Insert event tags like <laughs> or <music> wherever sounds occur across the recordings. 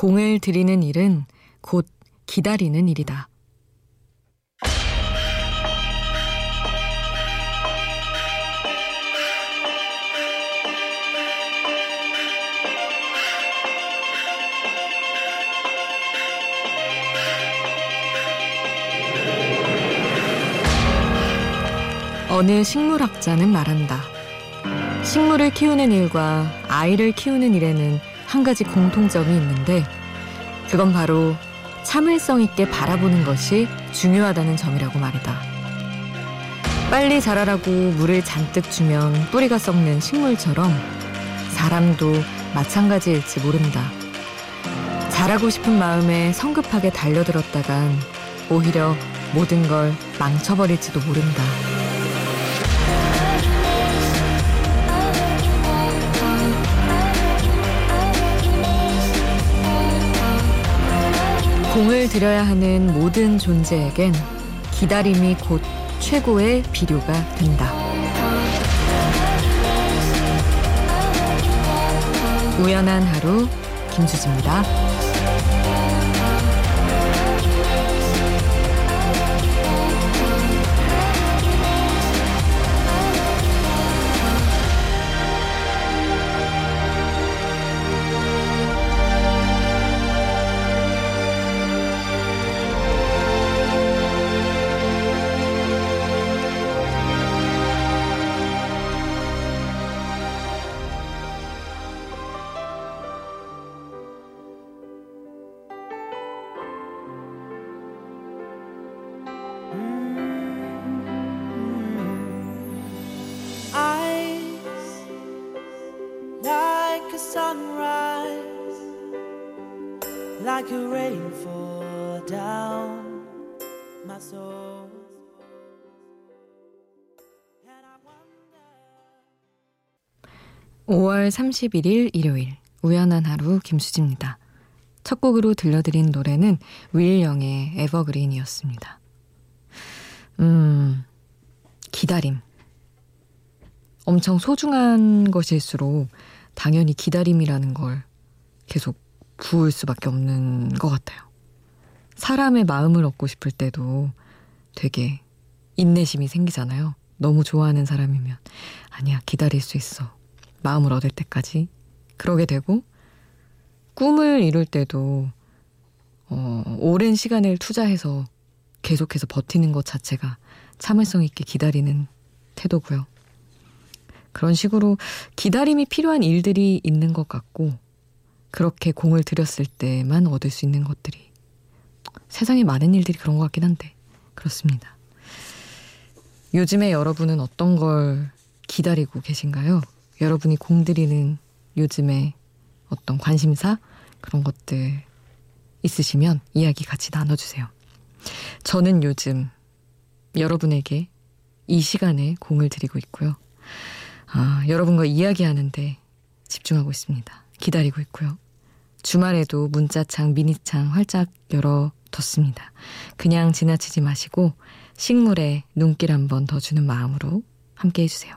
공을 들이는 일은 곧 기다리는 일이다. 어느 식물학자는 말한다. 식물을 키우는 일과 아이를 키우는 일에는 한 가지 공통점이 있는데 그건 바로 참을성 있게 바라보는 것이 중요하다는 점이라고 말이다. 빨리 자라라고 물을 잔뜩 주면 뿌리가 썩는 식물처럼 사람도 마찬가지일지 모른다. 잘하고 싶은 마음에 성급하게 달려들었다간 오히려 모든 걸 망쳐버릴지도 모른다. 공을 들여야 하는 모든 존재에겐 기다림이 곧 최고의 비료가 된다. 우연한 하루 김수지입니다. 5월 31일 일요일 우연한 하루 김수지입니다. 첫 곡으로 들려드린 노래는 윌 영의 에버그린이었습니다. 음, 기다림. 엄청 소중한 것일수록 당연히 기다림이라는 걸 계속 부을 수밖에 없는 것 같아요. 사람의 마음을 얻고 싶을 때도 되게 인내심이 생기잖아요. 너무 좋아하는 사람이면 아니야 기다릴 수 있어. 마음을 얻을 때까지 그러게 되고 꿈을 이룰 때도 어, 오랜 시간을 투자해서 계속해서 버티는 것 자체가 참을성 있게 기다리는 태도고요. 그런 식으로 기다림이 필요한 일들이 있는 것 같고 그렇게 공을 들였을 때만 얻을 수 있는 것들이 세상에 많은 일들이 그런 것 같긴 한데 그렇습니다. 요즘에 여러분은 어떤 걸 기다리고 계신가요? 여러분이 공들이는 요즘에 어떤 관심사 그런 것들 있으시면 이야기 같이 나눠주세요. 저는 요즘 여러분에게 이 시간에 공을 들이고 있고요. 아, 여러분과 이야기하는데 집중하고 있습니다. 기다리고 있고요. 주말에도 문자창, 미니창 활짝 열어뒀습니다. 그냥 지나치지 마시고 식물에 눈길 한 번 더 주는 마음으로 함께 해주세요.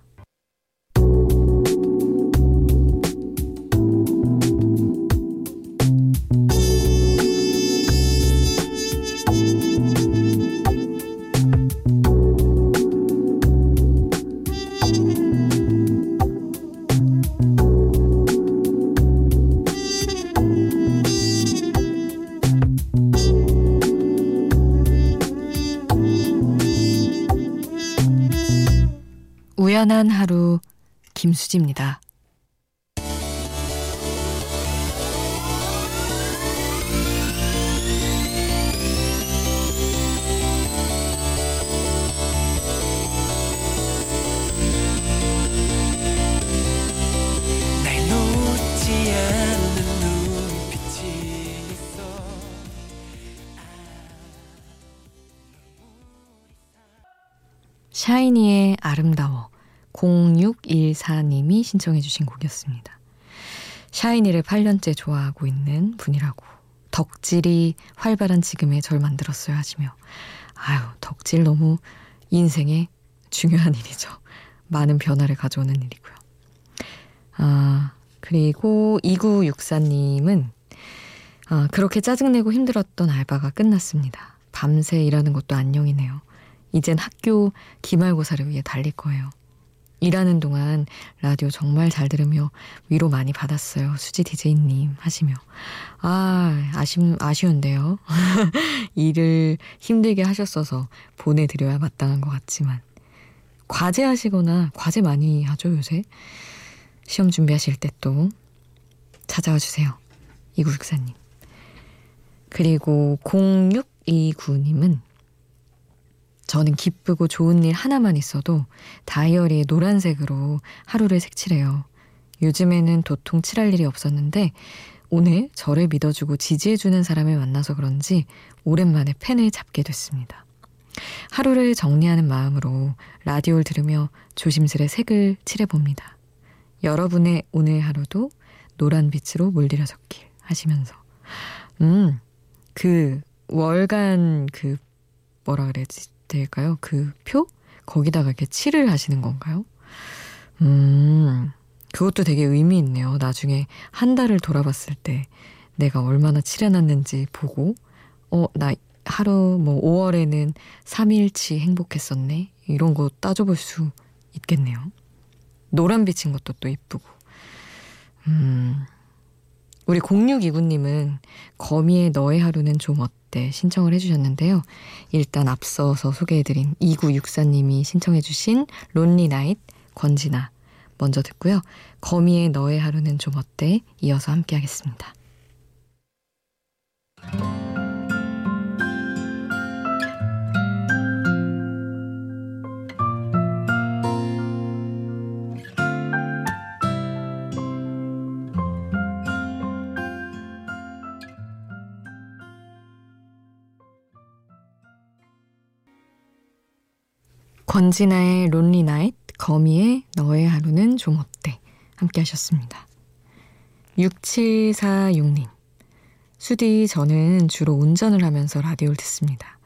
우연한 하루 김수지입니다. 샤이니의 아름다워 0614님이 신청해 주신 곡이었습니다. 샤이니를 8년째 좋아하고 있는 분이라고 덕질이 활발한 지금의 절 만들었어요 하시며 아유 덕질 너무 인생의 중요한 일이죠. 많은 변화를 가져오는 일이고요. 아, 그리고 2964님은 아, 그렇게 짜증내고 힘들었던 알바가 끝났습니다. 밤새 일하는 것도 안녕이네요. 이젠 학교 기말고사를 위해 달릴 거예요. 일하는 동안 라디오 정말 잘 들으며 위로 많이 받았어요. 수지 디제이님 하시며. 아, 아심, 아쉬운데요. <laughs> 일을 힘들게 하셨어서 보내드려야 마땅한 것 같지만. 과제 하시거나, 과제 많이 하죠, 요새? 시험 준비하실 때 또 찾아와 주세요. 이구육사님. 그리고 0629님은 저는 기쁘고 좋은 일 하나만 있어도 다이어리에 노란색으로 하루를 색칠해요. 요즘에는 도통 칠할 일이 없었는데 오늘 저를 믿어주고 지지해주는 사람을 만나서 그런지 오랜만에 펜을 잡게 됐습니다. 하루를 정리하는 마음으로 라디오를 들으며 조심스레 색을 칠해봅니다. 여러분의 오늘 하루도 노란 빛으로 물들여졌길 하시면서 음, 그 월간 그 뭐라 그래야지 될까요? 그 표? 거기다가 이렇게 칠을 하시는 건가요? 음, 그것도 되게 의미 있네요. 나중에 한 달을 돌아봤을 때 내가 얼마나 칠해놨는지 보고, 어, 나 하루 뭐 5월에는 3일치 행복했었네. 이런 거 따져볼 수 있겠네요. 노란 빛인 것도 또 이쁘고. 음, 우리 0629님은 거미의 너의 하루는 좀 어때 신청을 해주셨는데요. 일단 앞서서 소개해드린 2964님이 신청해주신 론리 나잇 권진아 먼저 듣고요. 거미의 너의 하루는 좀 어때 이어서 함께 하겠습니다. 권진아의 론리 나잇, 거미의 너의 하루는 좀 어때? 함께 하셨습니다. 6746님. 수디, 저는 주로 운전을 하면서 라디오를 듣습니다.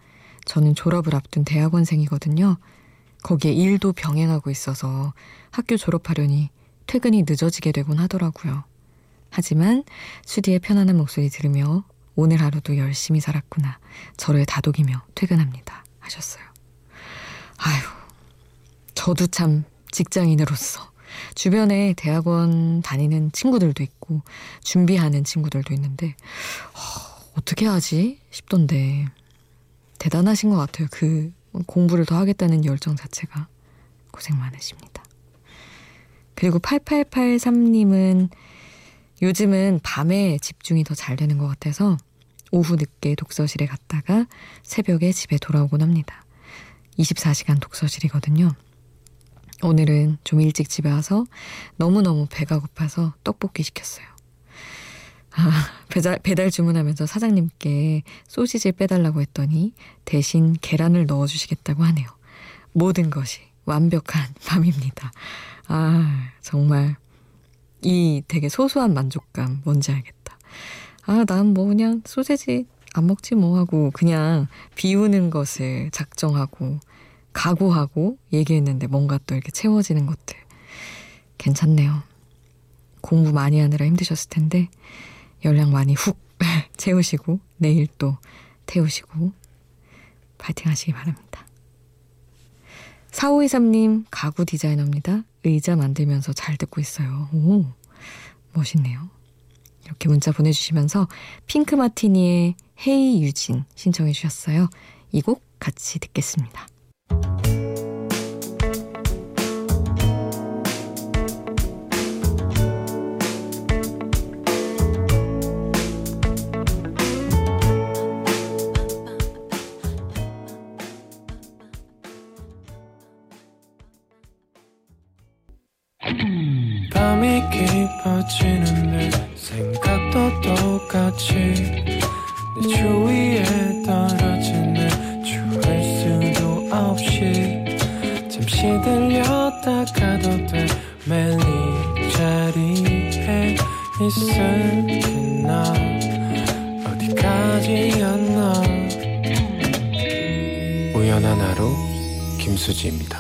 저는 졸업을 앞둔 대학원생이거든요. 거기에 일도 병행하고 있어서 학교 졸업하려니 퇴근이 늦어지게 되곤 하더라고요. 하지만 수디의 편안한 목소리 들으며 오늘 하루도 열심히 살았구나. 저를 다독이며 퇴근합니다. 하셨어요. 아휴, 저도 참 직장인으로서 주변에 대학원 다니는 친구들도 있고 준비하는 친구들도 있는데 어, 어떻게 하지 싶던데 대단하신 것 같아요. 그 공부를 더 하겠다는 열정 자체가 고생 많으십니다. 그리고 8883님은 요즘은 밤에 집중이 더 잘 되는 것 같아서 오후 늦게 독서실에 갔다가 새벽에 집에 돌아오곤 합니다. 24시간 독서실이거든요. 오늘은 좀 일찍 집에 와서 너무너무 배가 고파서 떡볶이 시켰어요. 아, 배달, 배달 주문하면서 사장님께 소시지 빼달라고 했더니 대신 계란을 넣어주시겠다고 하네요. 모든 것이 완벽한 <laughs> 밤입니다. 아, 정말 이 되게 소소한 만족감 뭔지 알겠다. 아, 난 뭐 그냥 소세지 안 먹지 뭐 하고 그냥 비우는 것을 작정하고 각오하고 얘기했는데 뭔가 또 이렇게 채워지는 것들 괜찮네요. 공부 많이 하느라 힘드셨을 텐데 연락 많이 훅 <laughs> 채우시고 내일 또 태우시고 파이팅 하시기 바랍니다. 4523님 가구 디자이너입니다. 의자 만들면서 잘 듣고 있어요. 오 멋있네요. 이렇게 문자 보내주시면서 핑크 마티니의 헤이 유진 신청해 주셨어요. 이 곡 같이 듣겠습니다. 우연한 하루 김수지입니다.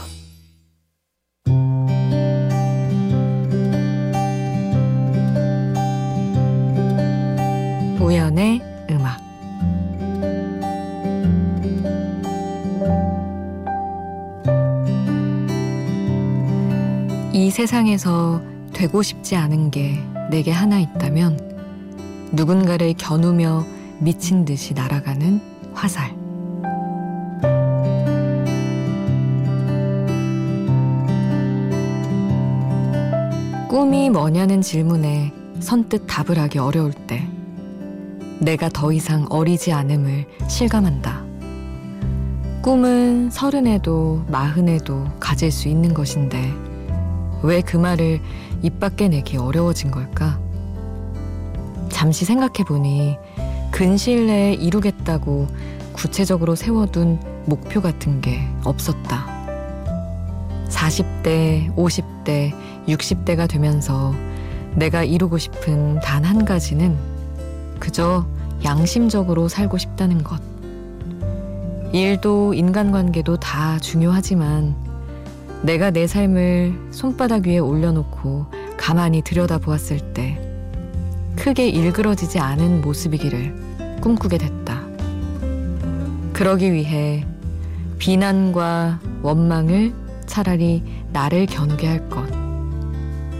우연의 음악 이 세상에서 되고 싶지 않은 게 내게 하나 있다면 누군가를 겨누며 미친 듯이 날아가는 화살. 꿈이 뭐냐는 질문에 선뜻 답을 하기 어려울 때 내가 더 이상 어리지 않음을 실감한다. 꿈은 서른에도 마흔에도 가질 수 있는 것인데 왜 그 말을 입 밖에 내기 어려워진 걸까? 잠시 생각해 보니 근시일 내에 이루겠다고 구체적으로 세워둔 목표 같은 게 없었다. 40대, 50대, 60대가 되면서 내가 이루고 싶은 단 한 가지는 그저 양심적으로 살고 싶다는 것. 일도 인간관계도 다 중요하지만 내가 내 삶을 손바닥 위에 올려놓고 가만히 들여다보았을 때 크게 일그러지지 않은 모습이기를 꿈꾸게 됐다. 그러기 위해 비난과 원망을 차라리 나를 겨누게 할 것.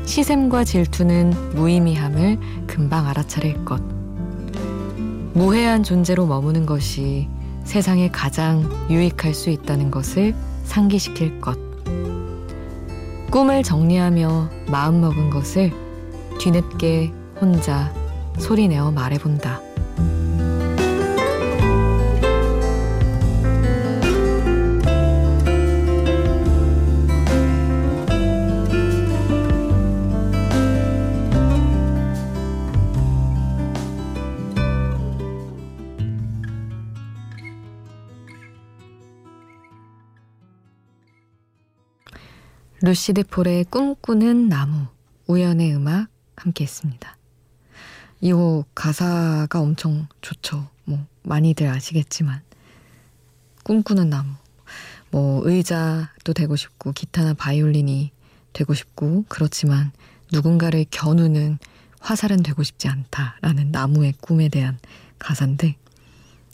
시샘과 질투는 무의미함을 금방 알아차릴 것. 무해한 존재로 머무는 것이 세상에 가장 유익할 수 있다는 것을 상기시킬 것. 꿈을 정리하며 마음먹은 것을 뒤늦게 혼자 소리내어 말해본다. 루시드 폴의 꿈꾸는 나무, 우연의 음악 함께 했습니다. 이 곡 가사가 엄청 좋죠. 뭐, 많이들 아시겠지만. 꿈꾸는 나무. 뭐, 의자도 되고 싶고, 기타나 바이올린이 되고 싶고, 그렇지만 누군가를 겨누는 화살은 되고 싶지 않다라는 나무의 꿈에 대한 가사인데,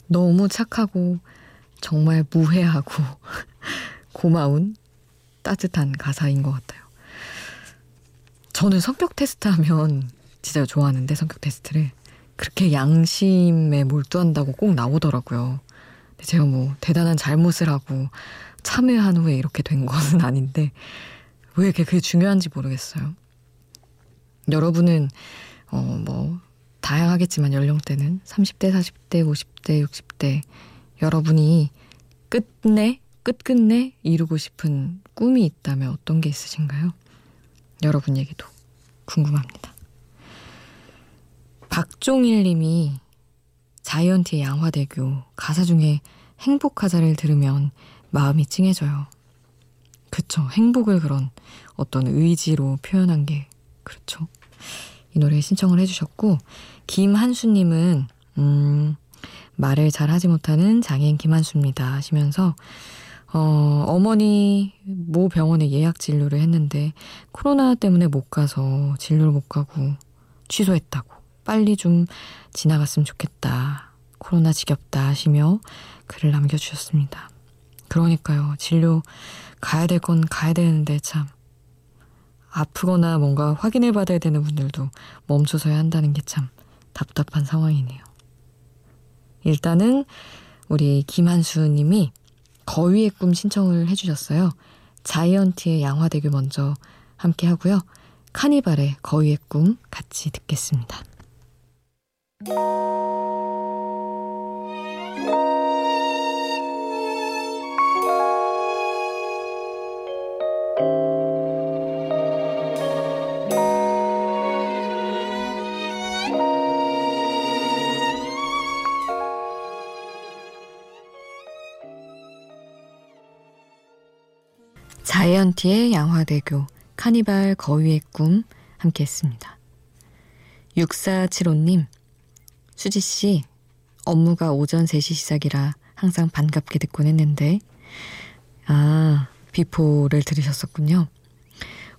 너무 착하고, 정말 무해하고, <laughs> 고마운 따뜻한 가사인 것 같아요. 저는 성격 테스트 하면 진짜 좋아하는데 성격 테스트를 그렇게 양심에 몰두한다고 꼭 나오더라고요. 제가 뭐 대단한 잘못을 하고 참여한 후에 이렇게 된 것은 <laughs> 아닌데 왜 그게 중요한지 모르겠어요. 여러분은 어 뭐 다양하겠지만 연령대는 30대, 40대, 50대, 60대 여러분이 끝내 끝끝내 이루고 싶은 꿈이 있다면 어떤 게 있으신가요? 여러분 얘기도 궁금합니다. 박종일 님이 자이언티의 양화대교 가사 중에 행복하자를 들으면 마음이 찡해져요. 그쵸. 행복을 그런 어떤 의지로 표현한 게 그렇죠. 이 노래 신청을 해주셨고 김한수님은 음, 말을 잘 하지 못하는 장애인 김한수입니다 하시면서 어, 어머니 모 병원에 예약 진료를 했는데 코로나 때문에 못 가서 진료를 못 가고 취소했다고. 빨리 좀 지나갔으면 좋겠다. 코로나 지겹다 하시며 글을 남겨주셨습니다. 그러니까요. 진료 가야 될 건 가야 되는데 참. 아프거나 뭔가 확인해 받아야 되는 분들도 멈춰서야 한다는 게 참 답답한 상황이네요. 일단은 우리 김한수 님이 거위의 꿈 신청을 해주셨어요. 자이언티의 양화대교 먼저 함께 하고요. 카니발의 거위의 꿈 같이 듣겠습니다. 자이언티의 양화대교, 카니발 거위의 꿈 함께 했습니다. 6475님, 수지씨, 업무가 오전 3시 시작이라 항상 반갑게 듣곤 했는데, 아, 비포를 들으셨었군요.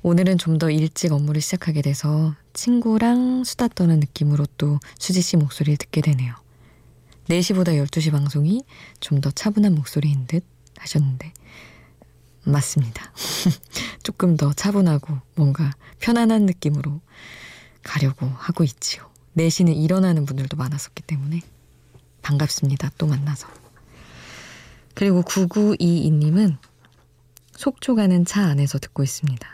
오늘은 좀 더 일찍 업무를 시작하게 돼서 친구랑 수다 떠는 느낌으로 또 수지 씨 목소리를 듣게 되네요. 4시보다 12시 방송이 좀 더 차분한 목소리인 듯 하셨는데 맞습니다. <laughs> 조금 더 차분하고 뭔가 편안한 느낌으로 가려고 하고 있지요. 4시는 일어나는 분들도 많았었기 때문에 반갑습니다. 또 만나서. 그리고 9922님은 속초 가는 차 안에서 듣고 있습니다.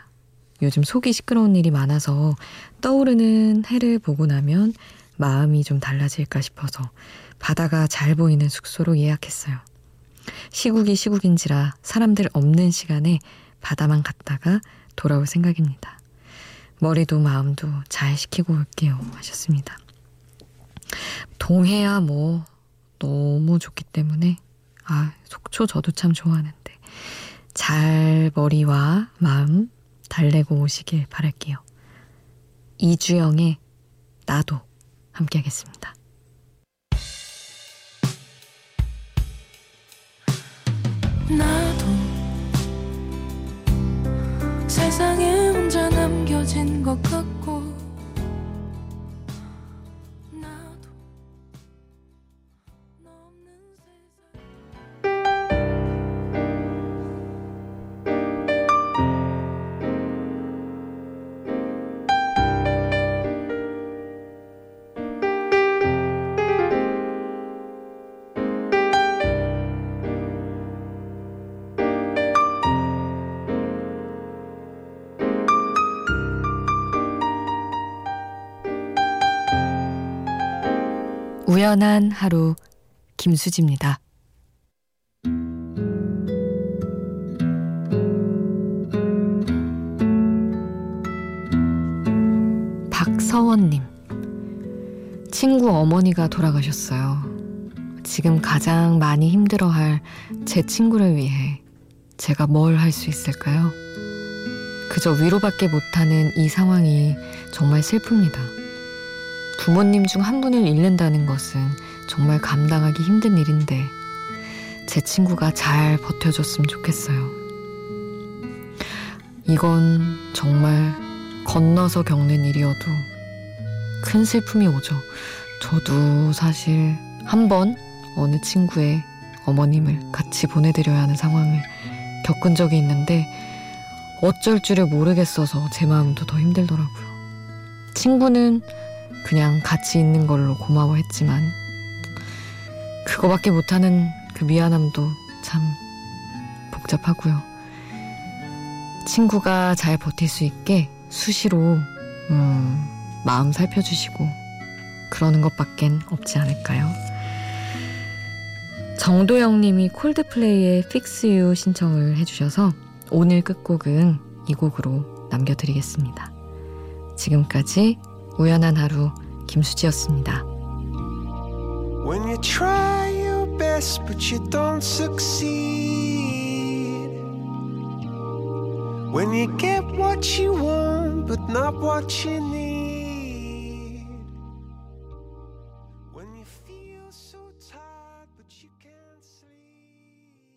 요즘 속이 시끄러운 일이 많아서 떠오르는 해를 보고 나면 마음이 좀 달라질까 싶어서 바다가 잘 보이는 숙소로 예약했어요. 시국이 시국인지라 사람들 없는 시간에 바다만 갔다가 돌아올 생각입니다. 머리도 마음도 잘 식히고 올게요. 하셨습니다. 동해야 뭐 너무 좋기 때문에 아 속초 저도 참 좋아하는데 잘 머리와 마음 달래고 오시길 바랄게요. 이주영의 나도 함께 하겠습니다. 우연한 하루 김수지입니다. 박서원님. 친구 어머니가 돌아가셨어요. 지금 가장 많이 힘들어할 제 친구를 위해 제가 뭘 할 수 있을까요? 그저 위로밖에 못하는 이 상황이 정말 슬픕니다. 부모님 중 한 분을 잃는다는 것은 정말 감당하기 힘든 일인데 제 친구가 잘 버텨줬으면 좋겠어요. 이건 정말 건너서 겪는 일이어도 큰 슬픔이 오죠. 저도 사실 한 번 어느 친구의 어머님을 같이 보내드려야 하는 상황을 겪은 적이 있는데 어쩔 줄을 모르겠어서 제 마음도 더 힘들더라고요. 친구는 그냥 같이 있는 걸로 고마워했지만 그거밖에 못하는 그 미안함도 참 복잡하고요. 친구가 잘 버틸 수 있게 수시로 음, 마음 살펴주시고 그러는 것밖엔 없지 않을까요? 정도영 님이 콜드플레이의 Fix You 신청을 해주셔서 오늘 끝곡은 이 곡으로 남겨드리겠습니다. 지금까지 우연한 하루 김수지였습니다. When you try your best but you don't succeed When you get what you want but not what you need